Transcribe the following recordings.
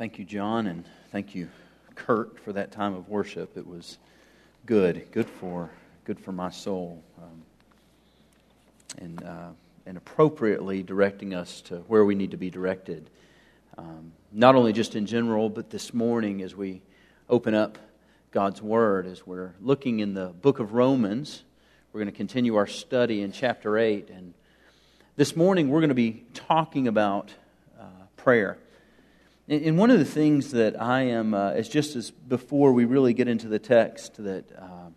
Thank you, John, and thank you, Kurt, for that time of worship. It was good, good for, good for my soul, um, and uh, and appropriately directing us to where we need to be directed. Um, not only just in general, but this morning as we open up God's Word, as we're looking in the book of Romans, we're going to continue our study in chapter eight, and this morning we're going to be talking about uh, prayer. And one of the things that I am, uh, just as before we really get into the text that, uh,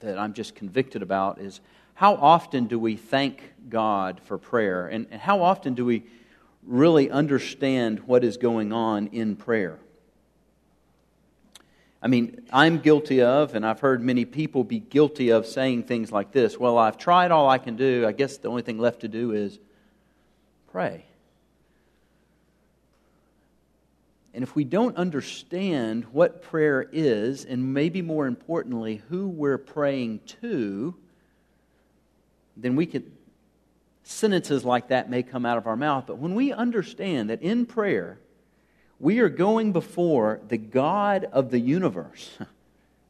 that I'm just convicted about is how often do we thank God for prayer? And, and how often do we really understand what is going on in prayer? I mean, I'm guilty of, and I've heard many people be guilty of saying things like this Well, I've tried all I can do. I guess the only thing left to do is pray. And if we don't understand what prayer is, and maybe more importantly, who we're praying to, then we could, sentences like that may come out of our mouth. But when we understand that in prayer, we are going before the God of the universe,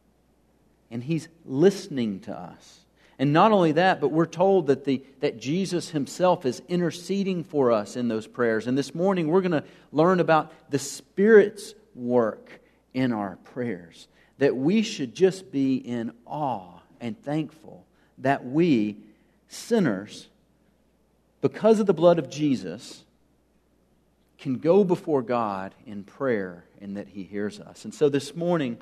and He's listening to us. And not only that, but we're told that, the, that Jesus himself is interceding for us in those prayers. And this morning we're going to learn about the Spirit's work in our prayers. That we should just be in awe and thankful that we, sinners, because of the blood of Jesus, can go before God in prayer and that He hears us. And so this morning,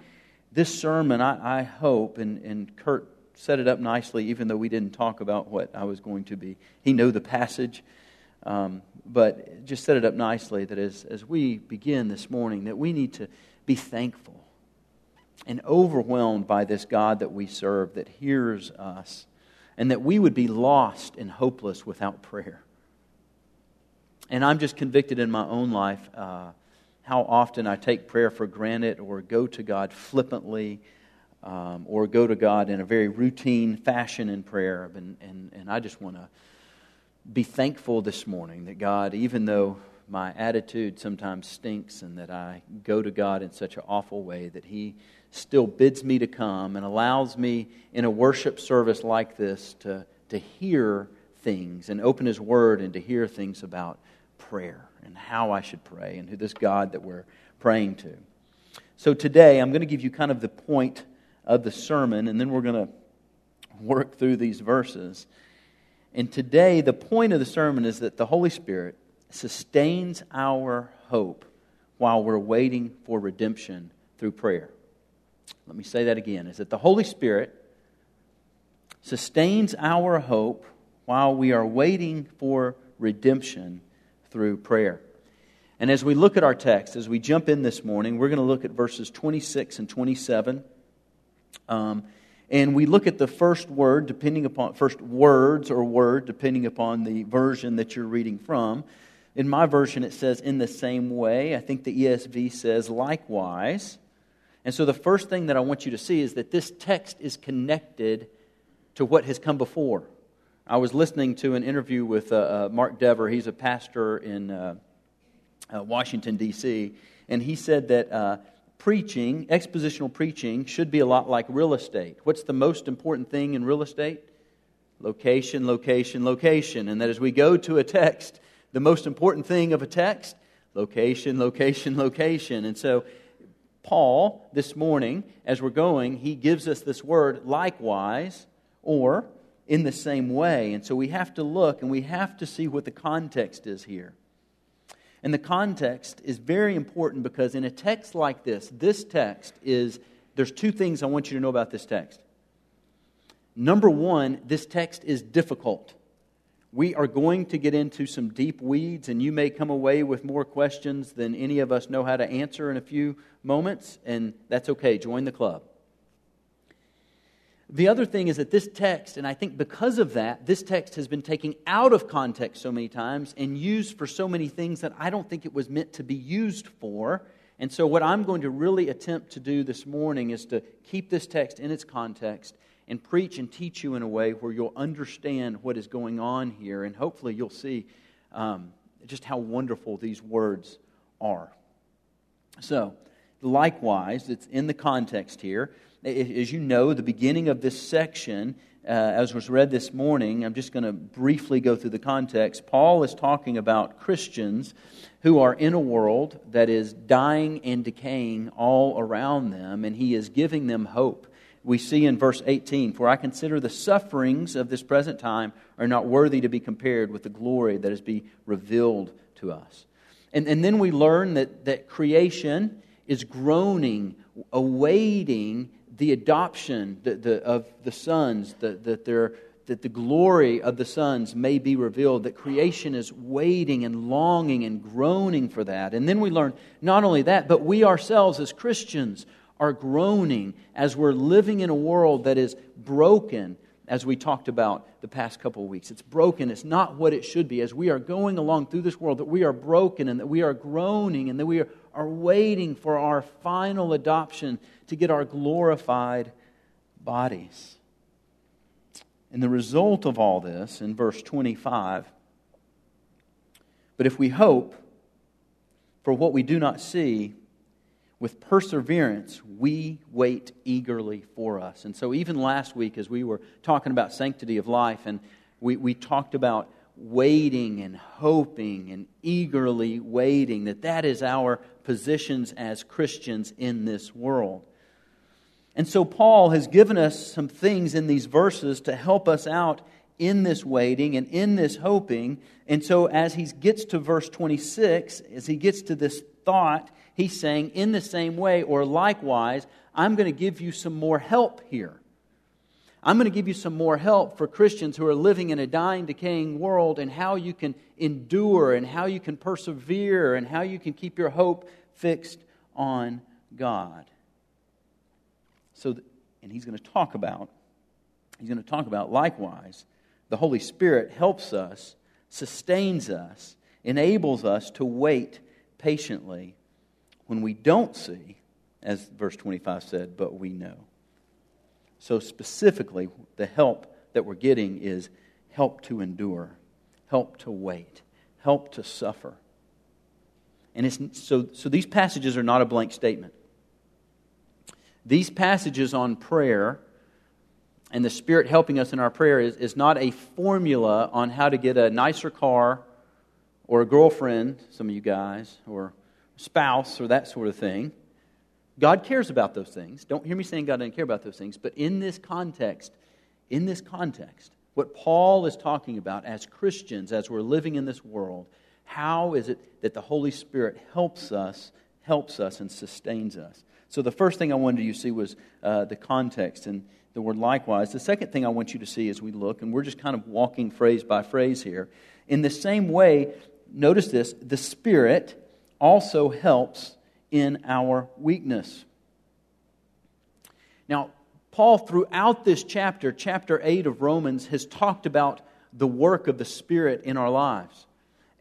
this sermon, I, I hope, and, and Kurt set it up nicely, even though we didn't talk about what I was going to be. He knew the passage, um, but just set it up nicely that as, as we begin this morning, that we need to be thankful and overwhelmed by this God that we serve that hears us, and that we would be lost and hopeless without prayer. And I'm just convicted in my own life uh, how often I take prayer for granted or go to God flippantly um, or go to God in a very routine fashion in prayer. And, and, and I just want to be thankful this morning that God, even though my attitude sometimes stinks and that I go to God in such an awful way, that He still bids me to come and allows me in a worship service like this to, to hear things and open His Word and to hear things about prayer and how I should pray and who this God that we're praying to. So today, I'm going to give you kind of the point of the sermon, and then we're going to work through these verses. And today, the point of the sermon is that the Holy Spirit sustains our hope while we're waiting for redemption through prayer. Let me say that again is that the Holy Spirit sustains our hope while we are waiting for redemption through prayer. And as we look at our text, as we jump in this morning, we're going to look at verses 26 and 27. Um, and we look at the first word, depending upon, first words or word, depending upon the version that you're reading from. In my version, it says in the same way. I think the ESV says likewise. And so the first thing that I want you to see is that this text is connected to what has come before. I was listening to an interview with uh, uh, Mark Dever. He's a pastor in uh, uh Washington, D.C., and he said that uh, preaching, expositional preaching, should be a lot like real estate. What's the most important thing in real estate? Location, location, location. And that as we go to a text, the most important thing of a text, location, location, location. And so, Paul, this morning, as we're going, he gives us this word likewise or in the same way. And so we have to look and we have to see what the context is here. And the context is very important because in a text like this, this text is, there's two things I want you to know about this text. Number one, this text is difficult. We are going to get into some deep weeds, and you may come away with more questions than any of us know how to answer in a few moments, and that's okay. Join the club. The other thing is that this text, and I think because of that, this text has been taken out of context so many times and used for so many things that I don't think it was meant to be used for. And so, what I'm going to really attempt to do this morning is to keep this text in its context and preach and teach you in a way where you'll understand what is going on here. And hopefully, you'll see um, just how wonderful these words are. So, likewise, it's in the context here. As you know, the beginning of this section, uh, as was read this morning, I'm just going to briefly go through the context. Paul is talking about Christians who are in a world that is dying and decaying all around them, and he is giving them hope. We see in verse 18, For I consider the sufferings of this present time are not worthy to be compared with the glory that is be revealed to us. And, and then we learn that, that creation is groaning, awaiting the adoption the, the, of the sons, that, that the glory of the sons may be revealed, that creation is waiting and longing and groaning for that. And then we learn not only that, but we ourselves as Christians are groaning as we're living in a world that is broken as we talked about the past couple of weeks. It's broken. It's not what it should be. As we are going along through this world, that we are broken and that we are groaning and that we are, are waiting for our final adoption to get our glorified bodies. And the result of all this in verse 25 but if we hope for what we do not see, with perseverance, we wait eagerly for us. And so, even last week, as we were talking about sanctity of life, and we, we talked about waiting and hoping and eagerly waiting, that that is our positions as Christians in this world. And so, Paul has given us some things in these verses to help us out in this waiting and in this hoping. And so, as he gets to verse 26, as he gets to this thought, he's saying, in the same way, or likewise, I'm going to give you some more help here. I'm going to give you some more help for Christians who are living in a dying, decaying world and how you can endure and how you can persevere and how you can keep your hope fixed on God. So, and he's going to talk about, he's going to talk about likewise, the Holy Spirit helps us, sustains us, enables us to wait patiently when we don't see, as verse 25 said, but we know. So, specifically, the help that we're getting is help to endure, help to wait, help to suffer. And it's, so, so these passages are not a blank statement. These passages on prayer and the Spirit helping us in our prayer is, is not a formula on how to get a nicer car or a girlfriend, some of you guys, or spouse or that sort of thing. God cares about those things. Don't hear me saying God doesn't care about those things, but in this context, in this context, what Paul is talking about as Christians, as we're living in this world, how is it that the Holy Spirit helps us, helps us, and sustains us? So the first thing I wanted you to see was uh, the context and the word likewise. The second thing I want you to see as we look, and we're just kind of walking phrase by phrase here, in the same way, notice this the Spirit also helps in our weakness. Now, Paul, throughout this chapter, chapter 8 of Romans, has talked about the work of the Spirit in our lives.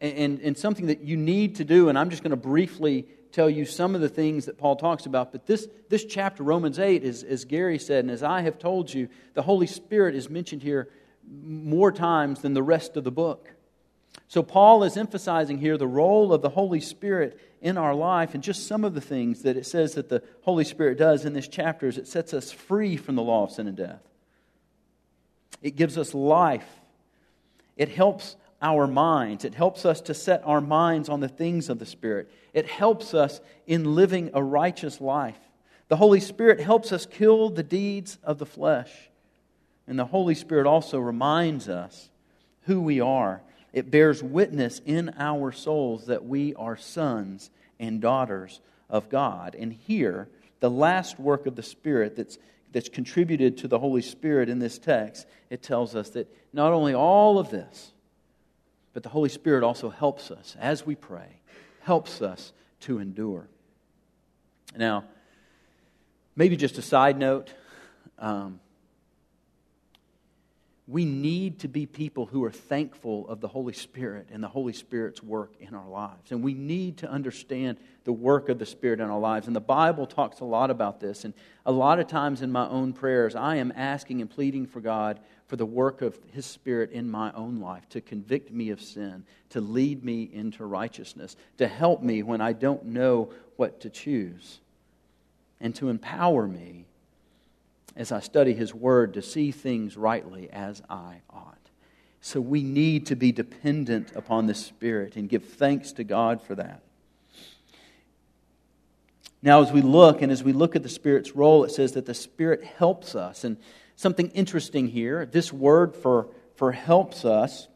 And, and, and something that you need to do, and I'm just going to briefly tell you some of the things that Paul talks about. But this, this chapter, Romans 8, is, as Gary said, and as I have told you, the Holy Spirit is mentioned here more times than the rest of the book. So, Paul is emphasizing here the role of the Holy Spirit in our life and just some of the things that it says that the Holy Spirit does in this chapter is it sets us free from the law of sin and death. It gives us life. It helps our minds. It helps us to set our minds on the things of the Spirit. It helps us in living a righteous life. The Holy Spirit helps us kill the deeds of the flesh. And the Holy Spirit also reminds us who we are it bears witness in our souls that we are sons and daughters of God. And here, the last work of the Spirit that's, that's contributed to the Holy Spirit in this text, it tells us that not only all of this, but the Holy Spirit also helps us as we pray, helps us to endure. Now, maybe just a side note. Um, we need to be people who are thankful of the Holy Spirit and the Holy Spirit's work in our lives. And we need to understand the work of the Spirit in our lives. And the Bible talks a lot about this. And a lot of times in my own prayers, I am asking and pleading for God for the work of His Spirit in my own life to convict me of sin, to lead me into righteousness, to help me when I don't know what to choose, and to empower me as I study His Word to see things rightly as I ought. So we need to be dependent upon the Spirit and give thanks to God for that. Now, as we look, and as we look at the Spirit's role, it says that the Spirit helps us. And something interesting here this word for, for helps us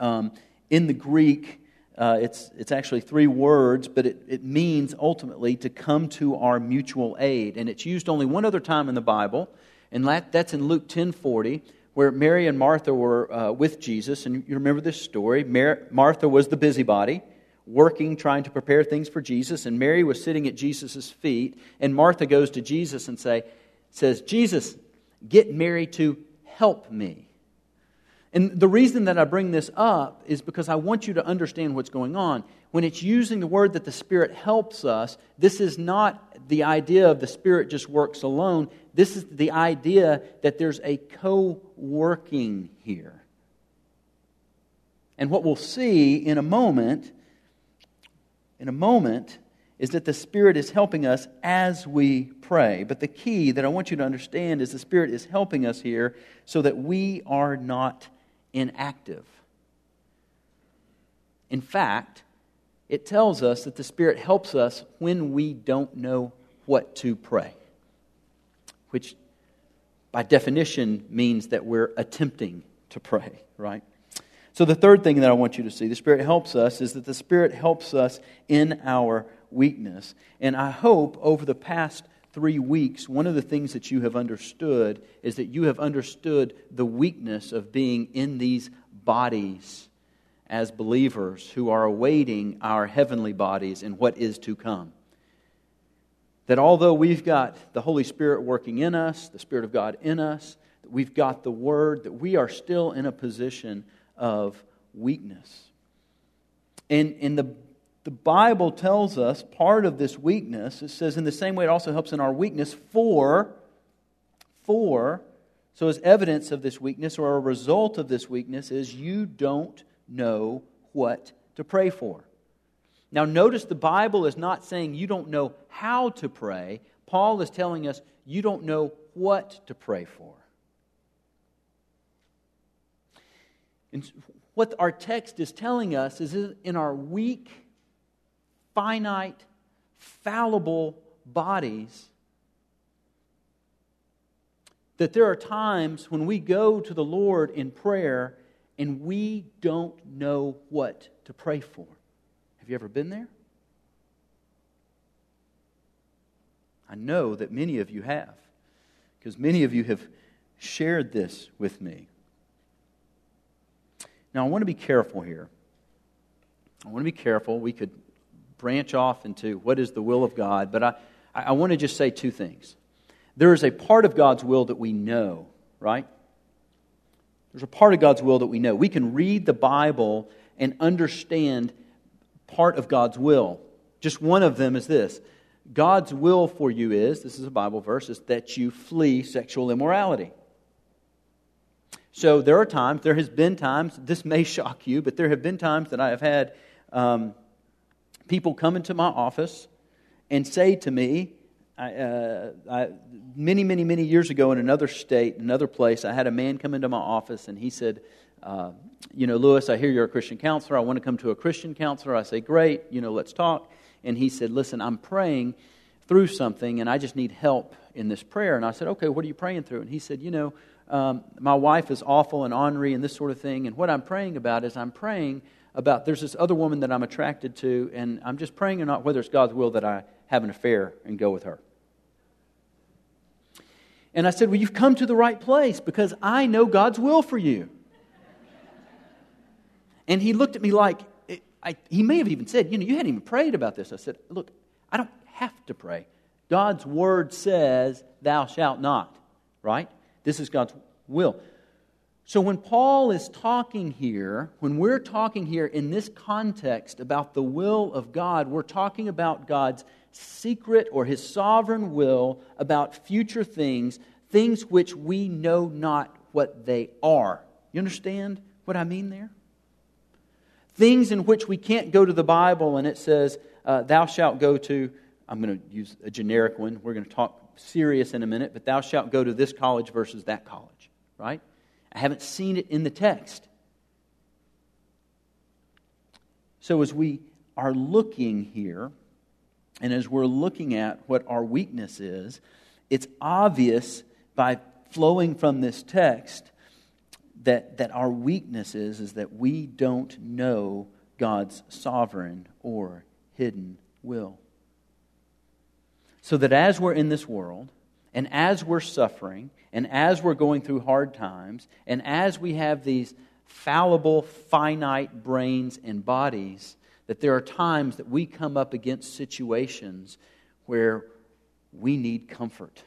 um, in the Greek uh, it's, it's actually three words, but it, it means ultimately to come to our mutual aid. And it's used only one other time in the Bible, and that, that's in Luke 10 40, where Mary and Martha were uh, with Jesus. And you remember this story. Mar- Martha was the busybody, working, trying to prepare things for Jesus, and Mary was sitting at Jesus' feet. And Martha goes to Jesus and say, says, Jesus, get Mary to help me. And the reason that I bring this up is because I want you to understand what's going on. When it's using the word that the Spirit helps us, this is not the idea of the Spirit just works alone. This is the idea that there's a co working here. And what we'll see in a moment, in a moment, is that the Spirit is helping us as we pray. But the key that I want you to understand is the Spirit is helping us here so that we are not inactive. In fact, it tells us that the Spirit helps us when we don't know what to pray, which by definition means that we're attempting to pray, right? So, the third thing that I want you to see, the Spirit helps us, is that the Spirit helps us in our weakness. And I hope over the past three weeks, one of the things that you have understood is that you have understood the weakness of being in these bodies as believers who are awaiting our heavenly bodies and what is to come. That although we've got the Holy Spirit working in us, the Spirit of God in us, that we've got the Word, that we are still in a position of weakness. And in the the Bible tells us part of this weakness. It says, in the same way, it also helps in our weakness for, for, so as evidence of this weakness or a result of this weakness is you don't know what to pray for. Now, notice the Bible is not saying you don't know how to pray. Paul is telling us you don't know what to pray for. And what our text is telling us is in our weak, finite, fallible bodies, that there are times when we go to the Lord in prayer and we don't know what to pray for. Have you ever been there? I know that many of you have, because many of you have shared this with me. Now, I want to be careful here. I want to be careful. We could branch off into what is the will of God, but I, I want to just say two things. There is a part of God's will that we know, right? There's a part of God's will that we know. We can read the Bible and understand part of God's will. Just one of them is this God's will for you is this is a Bible verse is that you flee sexual immorality. So there are times, there has been times, this may shock you, but there have been times that I have had um, people come into my office and say to me, I, uh, I, many, many, many years ago in another state, another place, I had a man come into my office and he said, uh, You know, Lewis, I hear you're a Christian counselor. I want to come to a Christian counselor. I say, Great, you know, let's talk. And he said, Listen, I'm praying through something and I just need help in this prayer. And I said, Okay, what are you praying through? And he said, You know, um, my wife is awful and ornery and this sort of thing. And what I'm praying about is I'm praying about there's this other woman that I'm attracted to, and I'm just praying or not whether it's God's will that I have an affair and go with her. And I said, Well, you've come to the right place because I know God's will for you. And he looked at me like, I, he may have even said, You know, you hadn't even prayed about this. I said, Look, I don't have to pray. God's word says, Thou shalt not, right? This is God's will. So, when Paul is talking here, when we're talking here in this context about the will of God, we're talking about God's secret or his sovereign will about future things, things which we know not what they are. You understand what I mean there? Things in which we can't go to the Bible and it says, uh, Thou shalt go to, I'm going to use a generic one. We're going to talk serious in a minute, but thou shalt go to this college versus that college, right? I haven't seen it in the text. So as we are looking here, and as we're looking at what our weakness is, it's obvious by flowing from this text that, that our weakness is, is that we don't know God's sovereign or hidden will. So that as we're in this world, and as we're suffering, and as we're going through hard times, and as we have these fallible, finite brains and bodies, that there are times that we come up against situations where we need comfort.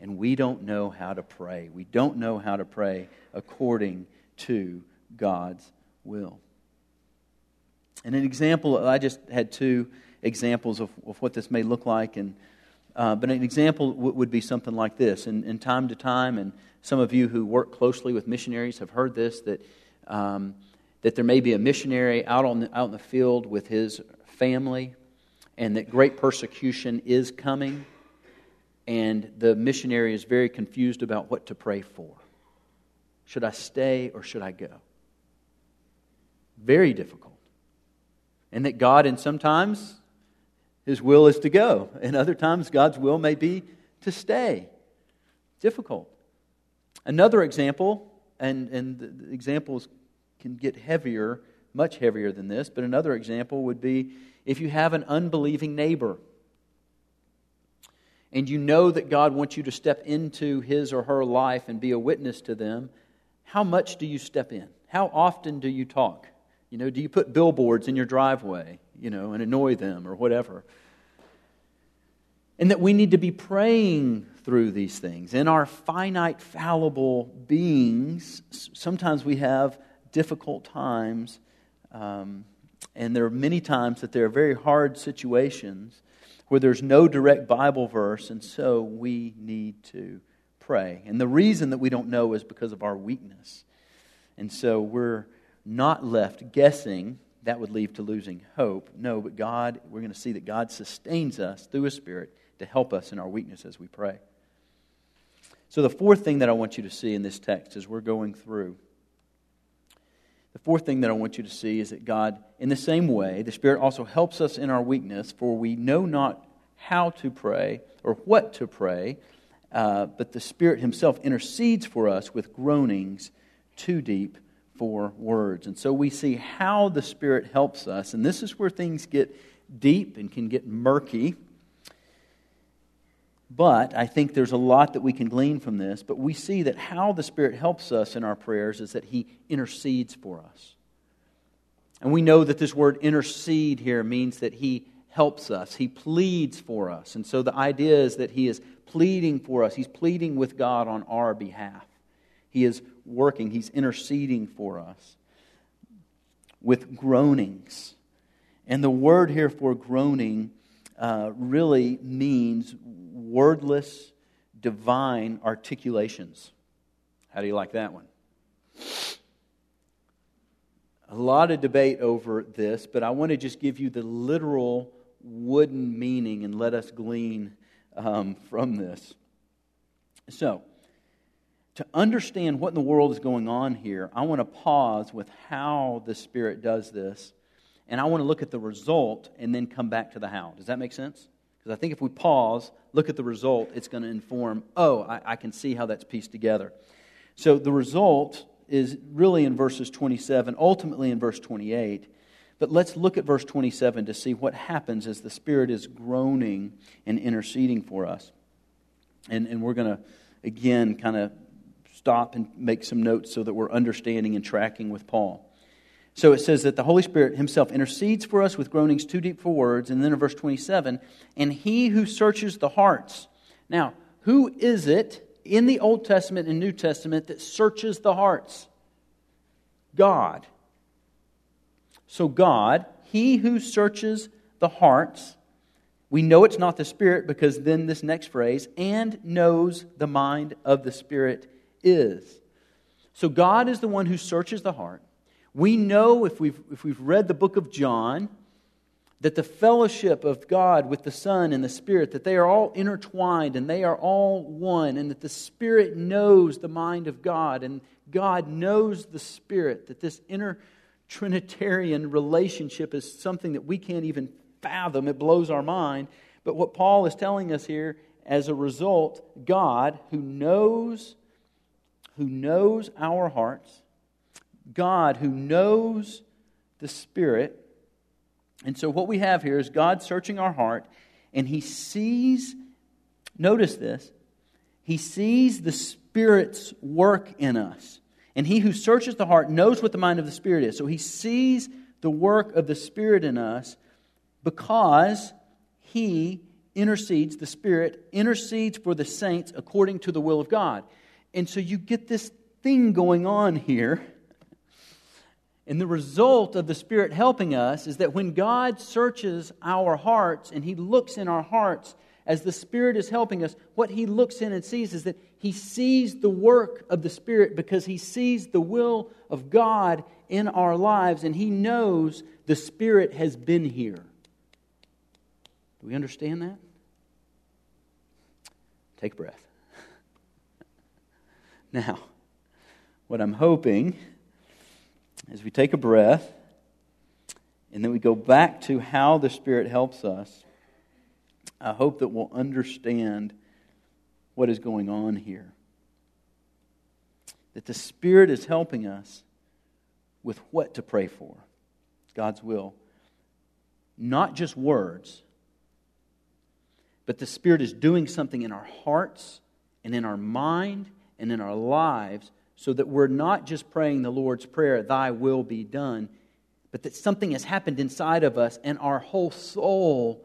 And we don't know how to pray. We don't know how to pray according to God's will. And an example, I just had two examples of, of what this may look like. And, uh, but an example w- would be something like this. And, in time to time, and some of you who work closely with missionaries have heard this, that, um, that there may be a missionary out, on the, out in the field with his family, and that great persecution is coming. And the missionary is very confused about what to pray for. Should I stay or should I go? Very difficult. And that God, and sometimes his will is to go, and other times God's will may be to stay. Difficult. Another example, and, and examples can get heavier, much heavier than this, but another example would be if you have an unbelieving neighbor and you know that God wants you to step into his or her life and be a witness to them, how much do you step in? How often do you talk? You know, do you put billboards in your driveway, you know, and annoy them or whatever? And that we need to be praying through these things. In our finite, fallible beings, sometimes we have difficult times, um, and there are many times that there are very hard situations where there's no direct Bible verse, and so we need to pray. And the reason that we don't know is because of our weakness. And so we're not left guessing. That would lead to losing hope. No, but God, we're going to see that God sustains us through His Spirit to help us in our weakness as we pray. So, the fourth thing that I want you to see in this text as we're going through, the fourth thing that I want you to see is that God, in the same way, the Spirit also helps us in our weakness, for we know not how to pray or what to pray, uh, but the Spirit Himself intercedes for us with groanings too deep for words. And so we see how the Spirit helps us. And this is where things get deep and can get murky. But I think there's a lot that we can glean from this. But we see that how the Spirit helps us in our prayers is that He intercedes for us. And we know that this word intercede here means that He helps us, He pleads for us. And so the idea is that He is pleading for us, He's pleading with God on our behalf. He is working, He's interceding for us with groanings. And the word here for groaning uh, really means wordless divine articulations. How do you like that one? A lot of debate over this, but I want to just give you the literal wooden meaning and let us glean um, from this. So, to understand what in the world is going on here, I want to pause with how the Spirit does this, and I want to look at the result and then come back to the how. Does that make sense? Because I think if we pause, look at the result, it's going to inform, oh, I, I can see how that's pieced together. So the result is really in verses 27, ultimately in verse 28. But let's look at verse 27 to see what happens as the Spirit is groaning and interceding for us. And, and we're going to, again, kind of stop and make some notes so that we're understanding and tracking with Paul. So it says that the Holy Spirit himself intercedes for us with groanings too deep for words. And then in verse 27, and he who searches the hearts. Now, who is it in the Old Testament and New Testament that searches the hearts? God. So, God, He who searches the hearts, we know it's not the Spirit because then this next phrase, and knows the mind of the Spirit is. So, God is the one who searches the heart. We know if we've, if we've read the book of John that the fellowship of God with the Son and the Spirit, that they are all intertwined and they are all one, and that the Spirit knows the mind of God and God knows the Spirit, that this inner Trinitarian relationship is something that we can't even fathom. It blows our mind. But what Paul is telling us here, as a result, God, who knows, who knows our hearts, God who knows the Spirit. And so, what we have here is God searching our heart, and He sees, notice this, He sees the Spirit's work in us. And He who searches the heart knows what the mind of the Spirit is. So, He sees the work of the Spirit in us because He intercedes, the Spirit intercedes for the saints according to the will of God. And so, you get this thing going on here and the result of the Spirit helping us is that when God searches our hearts and He looks in our hearts as the Spirit is helping us, what He looks in and sees is that He sees the work of the Spirit because He sees the will of God in our lives and He knows the Spirit has been here. Do we understand that? Take a breath. Now, what I'm hoping as we take a breath and then we go back to how the Spirit helps us, I hope that we'll understand what is going on here. That the Spirit is helping us with what to pray for God's will. Not just words, but the Spirit is doing something in our hearts and in our mind and in our lives so that we're not just praying the Lord's Prayer, Thy will be done, but that something has happened inside of us and our whole soul,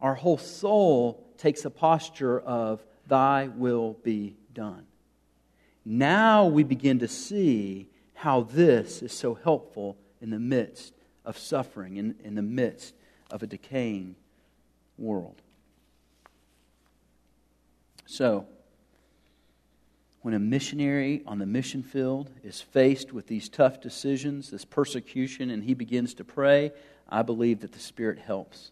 our whole soul takes a posture of Thy will be done. Now we begin to see how this is so helpful in the midst of suffering, in, in the midst of a decaying world. So, when a missionary on the mission field is faced with these tough decisions, this persecution, and he begins to pray, I believe that the Spirit helps.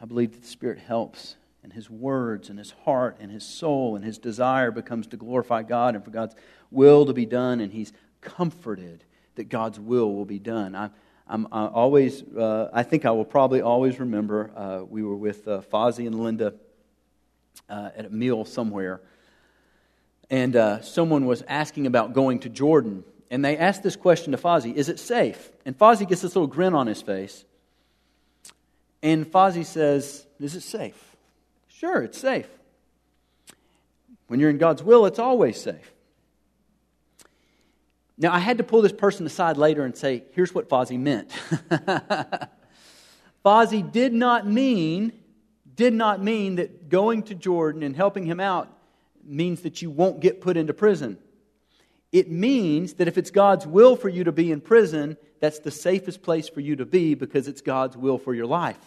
I believe that the Spirit helps, and his words, and his heart, and his soul, and his desire becomes to glorify God and for God's will to be done, and he's comforted that God's will will be done. I, I'm I always, uh, I think I will probably always remember uh, we were with uh, Fozzie and Linda uh, at a meal somewhere and uh, someone was asking about going to Jordan. And they asked this question to Fozzie Is it safe? And Fozzie gets this little grin on his face. And Fozzie says, Is it safe? Sure, it's safe. When you're in God's will, it's always safe. Now, I had to pull this person aside later and say, Here's what Fozzie meant. Fozzie did not mean, did not mean that going to Jordan and helping him out means that you won't get put into prison. It means that if it's God's will for you to be in prison, that's the safest place for you to be because it's God's will for your life.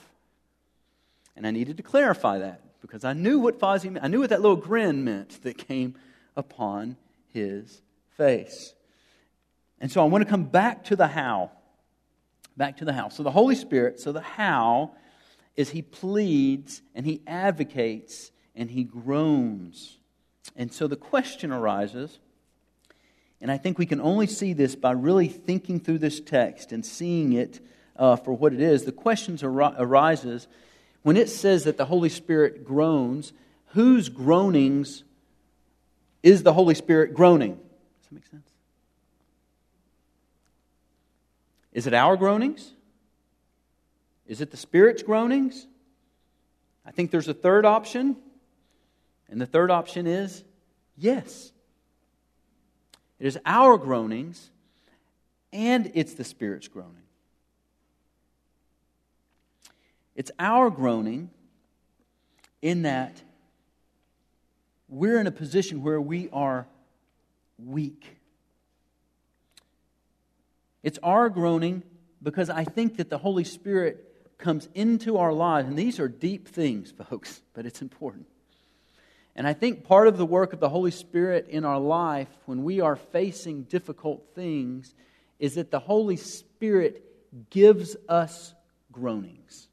And I needed to clarify that because I knew what Fozzie meant. I knew what that little grin meant that came upon his face. And so I want to come back to the how. Back to the how. So the Holy Spirit, so the how is he pleads and he advocates and he groans and so the question arises, and I think we can only see this by really thinking through this text and seeing it uh, for what it is. The question ar- arises when it says that the Holy Spirit groans, whose groanings is the Holy Spirit groaning? Does that make sense? Is it our groanings? Is it the Spirit's groanings? I think there's a third option. And the third option is yes. It is our groanings and it's the Spirit's groaning. It's our groaning in that we're in a position where we are weak. It's our groaning because I think that the Holy Spirit comes into our lives, and these are deep things, folks, but it's important. And I think part of the work of the Holy Spirit in our life when we are facing difficult things is that the Holy Spirit gives us groanings.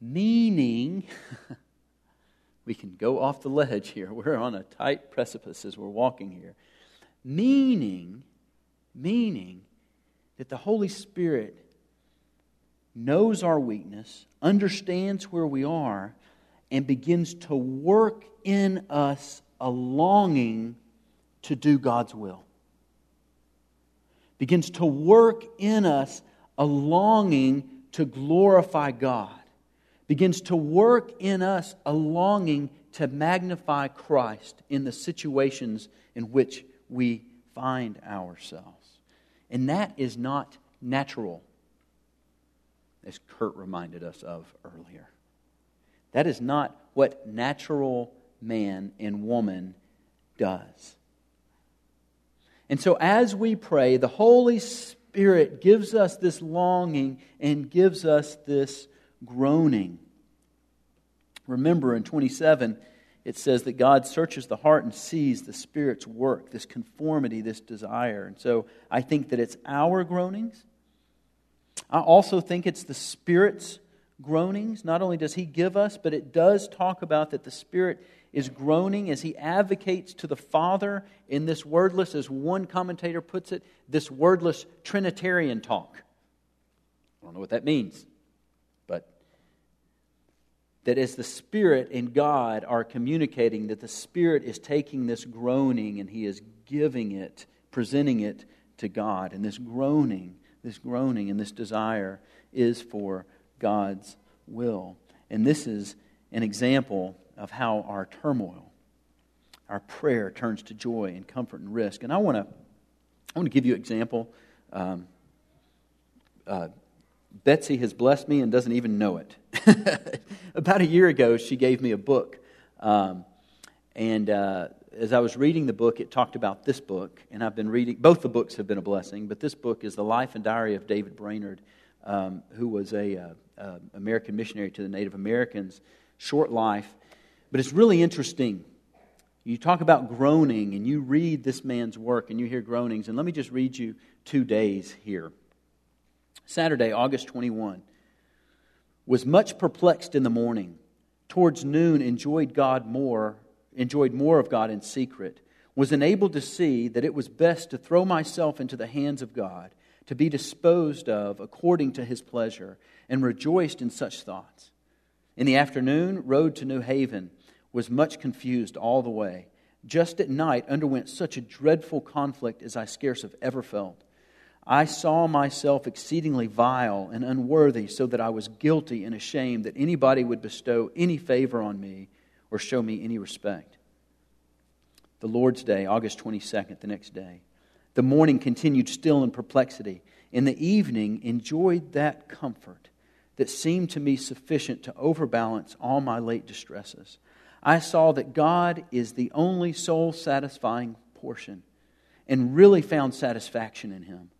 Meaning, we can go off the ledge here. We're on a tight precipice as we're walking here. Meaning, meaning that the Holy Spirit knows our weakness, understands where we are, and begins to work in us a longing to do God's will. Begins to work in us a longing to glorify God. Begins to work in us a longing to magnify Christ in the situations in which we find ourselves. And that is not natural, as Kurt reminded us of earlier. That is not what natural man and woman does. And so, as we pray, the Holy Spirit gives us this longing and gives us this groaning. Remember in 27, it says that God searches the heart and sees the Spirit's work, this conformity, this desire. And so I think that it's our groanings. I also think it's the Spirit's groanings. Not only does He give us, but it does talk about that the Spirit is groaning as He advocates to the Father in this wordless, as one commentator puts it, this wordless Trinitarian talk. I don't know what that means but that as the Spirit and God are communicating, that the Spirit is taking this groaning and He is giving it, presenting it to God. And this groaning, this groaning and this desire is for God's will. And this is an example of how our turmoil, our prayer turns to joy and comfort and risk. And I want to, I want to give you an example. Um, uh, Betsy has blessed me and doesn't even know it. About a year ago, she gave me a book. Um, and uh, as I was reading the book, it talked about this book. And I've been reading, both the books have been a blessing, but this book is The Life and Diary of David Brainerd, um, who was a uh, uh, American missionary to the Native Americans. Short life. But it's really interesting. You talk about groaning, and you read this man's work, and you hear groanings. And let me just read you two days here. Saturday, August 21, was much perplexed in the morning. Towards noon, enjoyed God more, enjoyed more of God in secret, was enabled to see that it was best to throw myself into the hands of God, to be disposed of according to his pleasure, and rejoiced in such thoughts. In the afternoon, rode to New Haven, was much confused all the way. Just at night, underwent such a dreadful conflict as I scarce have ever felt. I saw myself exceedingly vile and unworthy, so that I was guilty and ashamed that anybody would bestow any favor on me or show me any respect. The Lord's Day, August 22nd, the next day. The morning continued still in perplexity. In the evening, enjoyed that comfort that seemed to me sufficient to overbalance all my late distresses. I saw that God is the only soul satisfying portion and really found satisfaction in Him.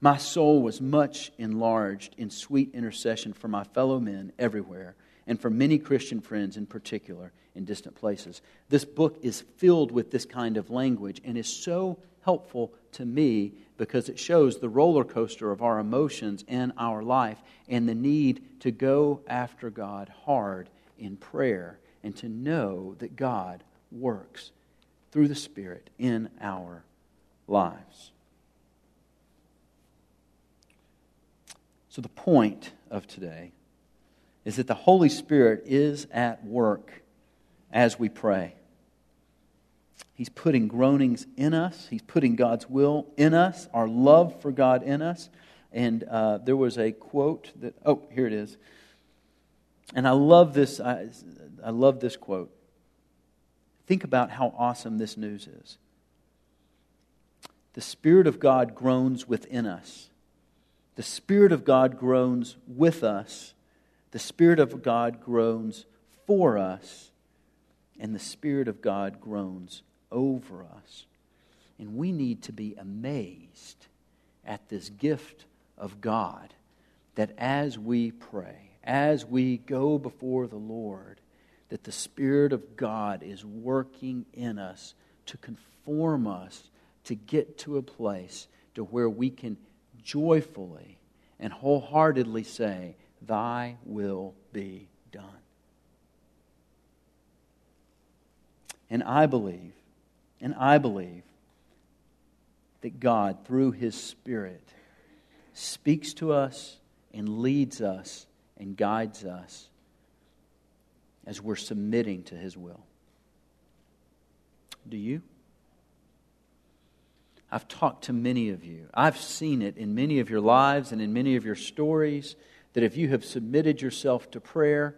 My soul was much enlarged in sweet intercession for my fellow men everywhere and for many Christian friends in particular in distant places. This book is filled with this kind of language and is so helpful to me because it shows the roller coaster of our emotions in our life and the need to go after God hard in prayer and to know that God works through the Spirit in our lives. So, the point of today is that the Holy Spirit is at work as we pray. He's putting groanings in us, He's putting God's will in us, our love for God in us. And uh, there was a quote that, oh, here it is. And I love this. I, I love this quote. Think about how awesome this news is. The Spirit of God groans within us the Spirit of God groans with us, the Spirit of God groans for us and the Spirit of God groans over us. And we need to be amazed at this gift of God that as we pray, as we go before the Lord, that the Spirit of God is working in us to conform us to get to a place to where we can joyfully and wholeheartedly say, Thy will be done. And I believe, and I believe that God, through His Spirit, speaks to us and leads us and guides us as we're submitting to His will. Do you? I've talked to many of you. I've seen it in many of your lives and in many of your stories that if you have submitted yourself to prayer,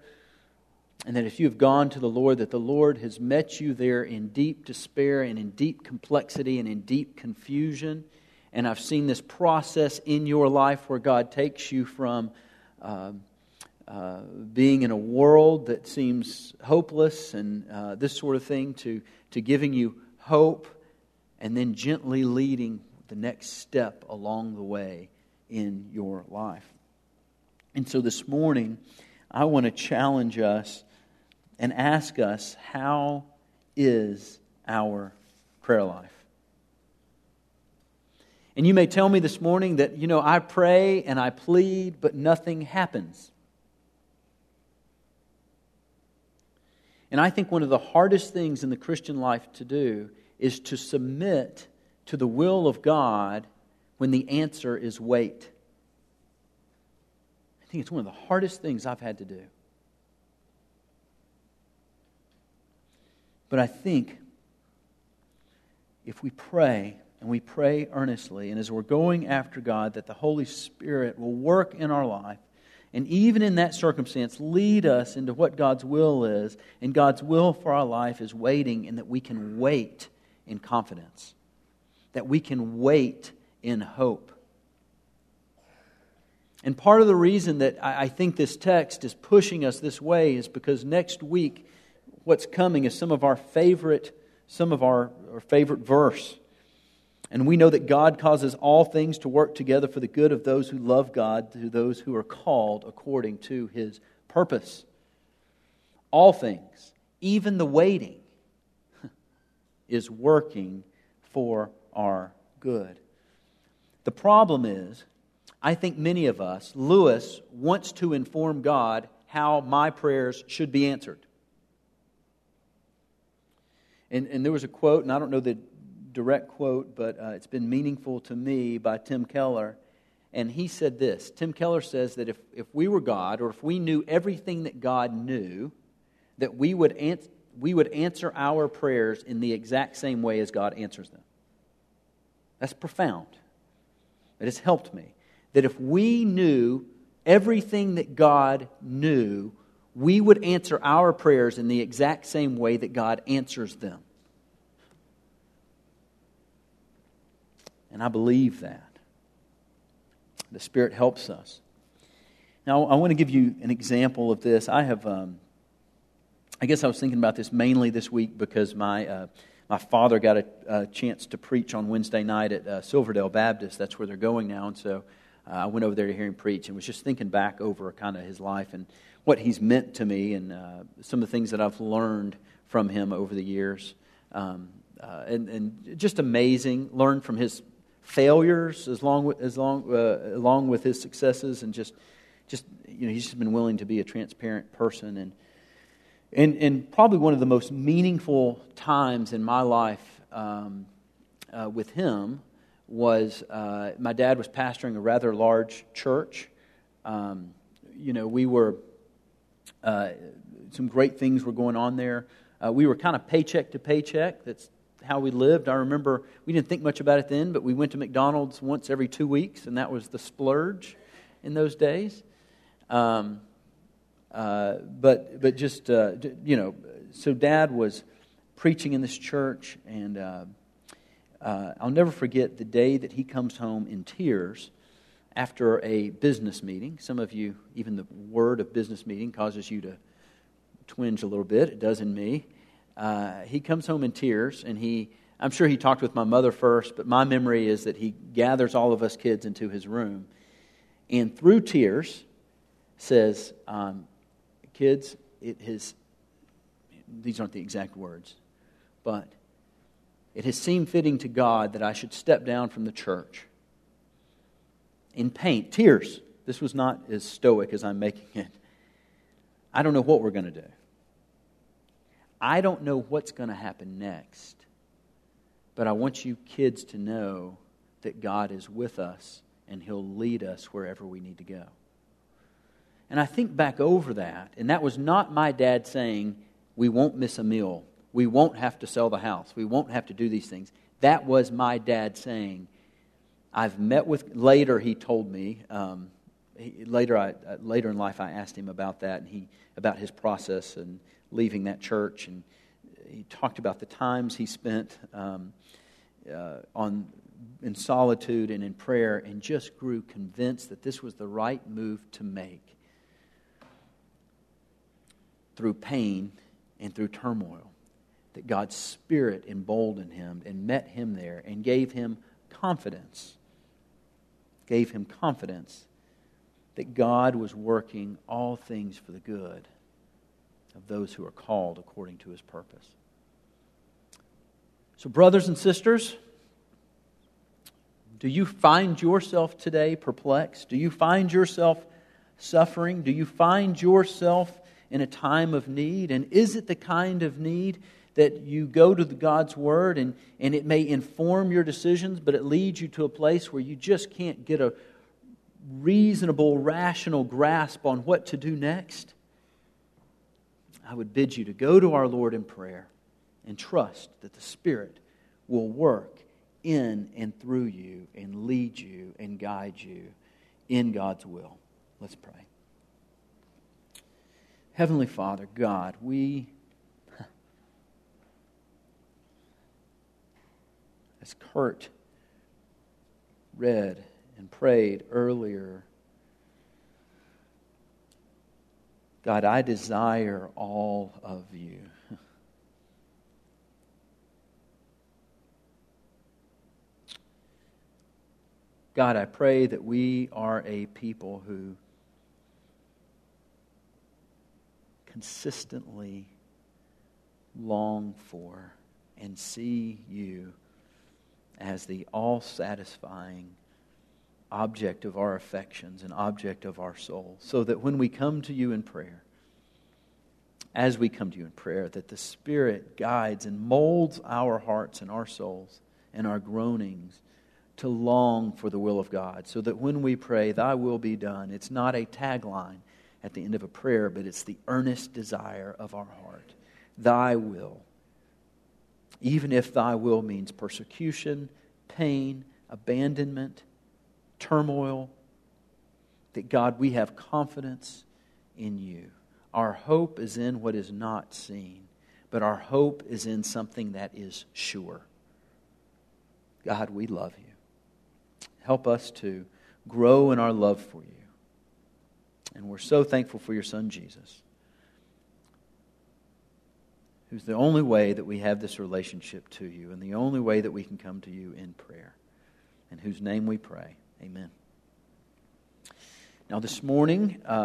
and that if you have gone to the Lord, that the Lord has met you there in deep despair and in deep complexity and in deep confusion. And I've seen this process in your life where God takes you from uh, uh, being in a world that seems hopeless and uh, this sort of thing to, to giving you hope and then gently leading the next step along the way in your life. And so this morning, I want to challenge us and ask us how is our prayer life? And you may tell me this morning that, you know, I pray and I plead, but nothing happens. And I think one of the hardest things in the Christian life to do is to submit to the will of God when the answer is wait. I think it's one of the hardest things I've had to do. But I think if we pray and we pray earnestly, and as we're going after God, that the Holy Spirit will work in our life, and even in that circumstance, lead us into what God's will is. And God's will for our life is waiting, and that we can wait in confidence, that we can wait in hope. And part of the reason that I think this text is pushing us this way is because next week what's coming is some of our favorite, some of our, our favorite verse. And we know that God causes all things to work together for the good of those who love God, to those who are called according to his purpose. All things, even the waiting, is working for our good. The problem is, I think many of us, Lewis wants to inform God how my prayers should be answered. And, and there was a quote, and I don't know the direct quote, but uh, it's been meaningful to me by Tim Keller. And he said this Tim Keller says that if, if we were God, or if we knew everything that God knew, that we would, ans- we would answer our prayers in the exact same way as God answers them. That's profound. It has helped me. That if we knew everything that God knew, we would answer our prayers in the exact same way that God answers them. And I believe that. The Spirit helps us. Now, I want to give you an example of this. I have, um, I guess I was thinking about this mainly this week because my, uh, my father got a, a, chance to preach on Wednesday night at uh, Silverdale Baptist. That's where they're going now. And so uh, I went over there to hear him preach and was just thinking back over kind of his life and what he's meant to me and uh, some of the things that I've learned from him over the years. Um, uh, and, and, just amazing. Learned from his failures as long as long, uh, along with his successes, and just, just you know, he's just been willing to be a transparent person. And, and, and probably one of the most meaningful times in my life um, uh, with him was uh, my dad was pastoring a rather large church. Um, you know, we were uh, some great things were going on there. Uh, we were kind of paycheck to paycheck. That's how we lived. I remember we didn't think much about it then, but we went to McDonald's once every two weeks, and that was the splurge in those days. Um, uh, but but just uh, you know, so Dad was preaching in this church, and uh, uh, I'll never forget the day that he comes home in tears after a business meeting. Some of you, even the word of business meeting causes you to twinge a little bit. It does in me. uh, he comes home in tears, and he, I'm sure he talked with my mother first, but my memory is that he gathers all of us kids into his room, and through tears says, um, Kids, it has, these aren't the exact words, but it has seemed fitting to God that I should step down from the church in pain, tears. This was not as stoic as I'm making it. I don't know what we're going to do. I don't know what's going to happen next. But I want you kids to know that God is with us and He'll lead us wherever we need to go. And I think back over that, and that was not my dad saying, We won't miss a meal. We won't have to sell the house. We won't have to do these things. That was my dad saying, I've met with, later he told me, um, he, later, I, uh, later in life I asked him about that, and he, about his process and leaving that church. And he talked about the times he spent um, uh, on, in solitude and in prayer and just grew convinced that this was the right move to make through pain and through turmoil. That God's Spirit emboldened him and met him there and gave him confidence. Gave him confidence that God was working all things for the good of those who are called according to his purpose. So, brothers and sisters, do you find yourself today perplexed? Do you find yourself suffering? Do you find yourself in a time of need? And is it the kind of need that you go to the God's Word and, and it may inform your decisions, but it leads you to a place where you just can't get a reasonable, rational grasp on what to do next? I would bid you to go to our Lord in prayer and trust that the Spirit will work in and through you and lead you and guide you in God's will. Let's pray. Heavenly Father, God, we, as Kurt read and prayed earlier, God, I desire all of you. God, I pray that we are a people who consistently long for and see you as the all satisfying object of our affections and object of our soul. So that when we come to you in prayer, as we come to you in prayer, that the Spirit guides and molds our hearts and our souls and our groanings to long for the will of God. So that when we pray, Thy will be done, it's not a tagline, at the end of a prayer, but it's the earnest desire of our heart. Thy will. Even if thy will means persecution, pain, abandonment, turmoil, that God, we have confidence in you. Our hope is in what is not seen, but our hope is in something that is sure. God, we love you. Help us to grow in our love for you. And we're so thankful for your son, Jesus, who's the only way that we have this relationship to you and the only way that we can come to you in prayer. In whose name we pray. Amen. Now, this morning, uh,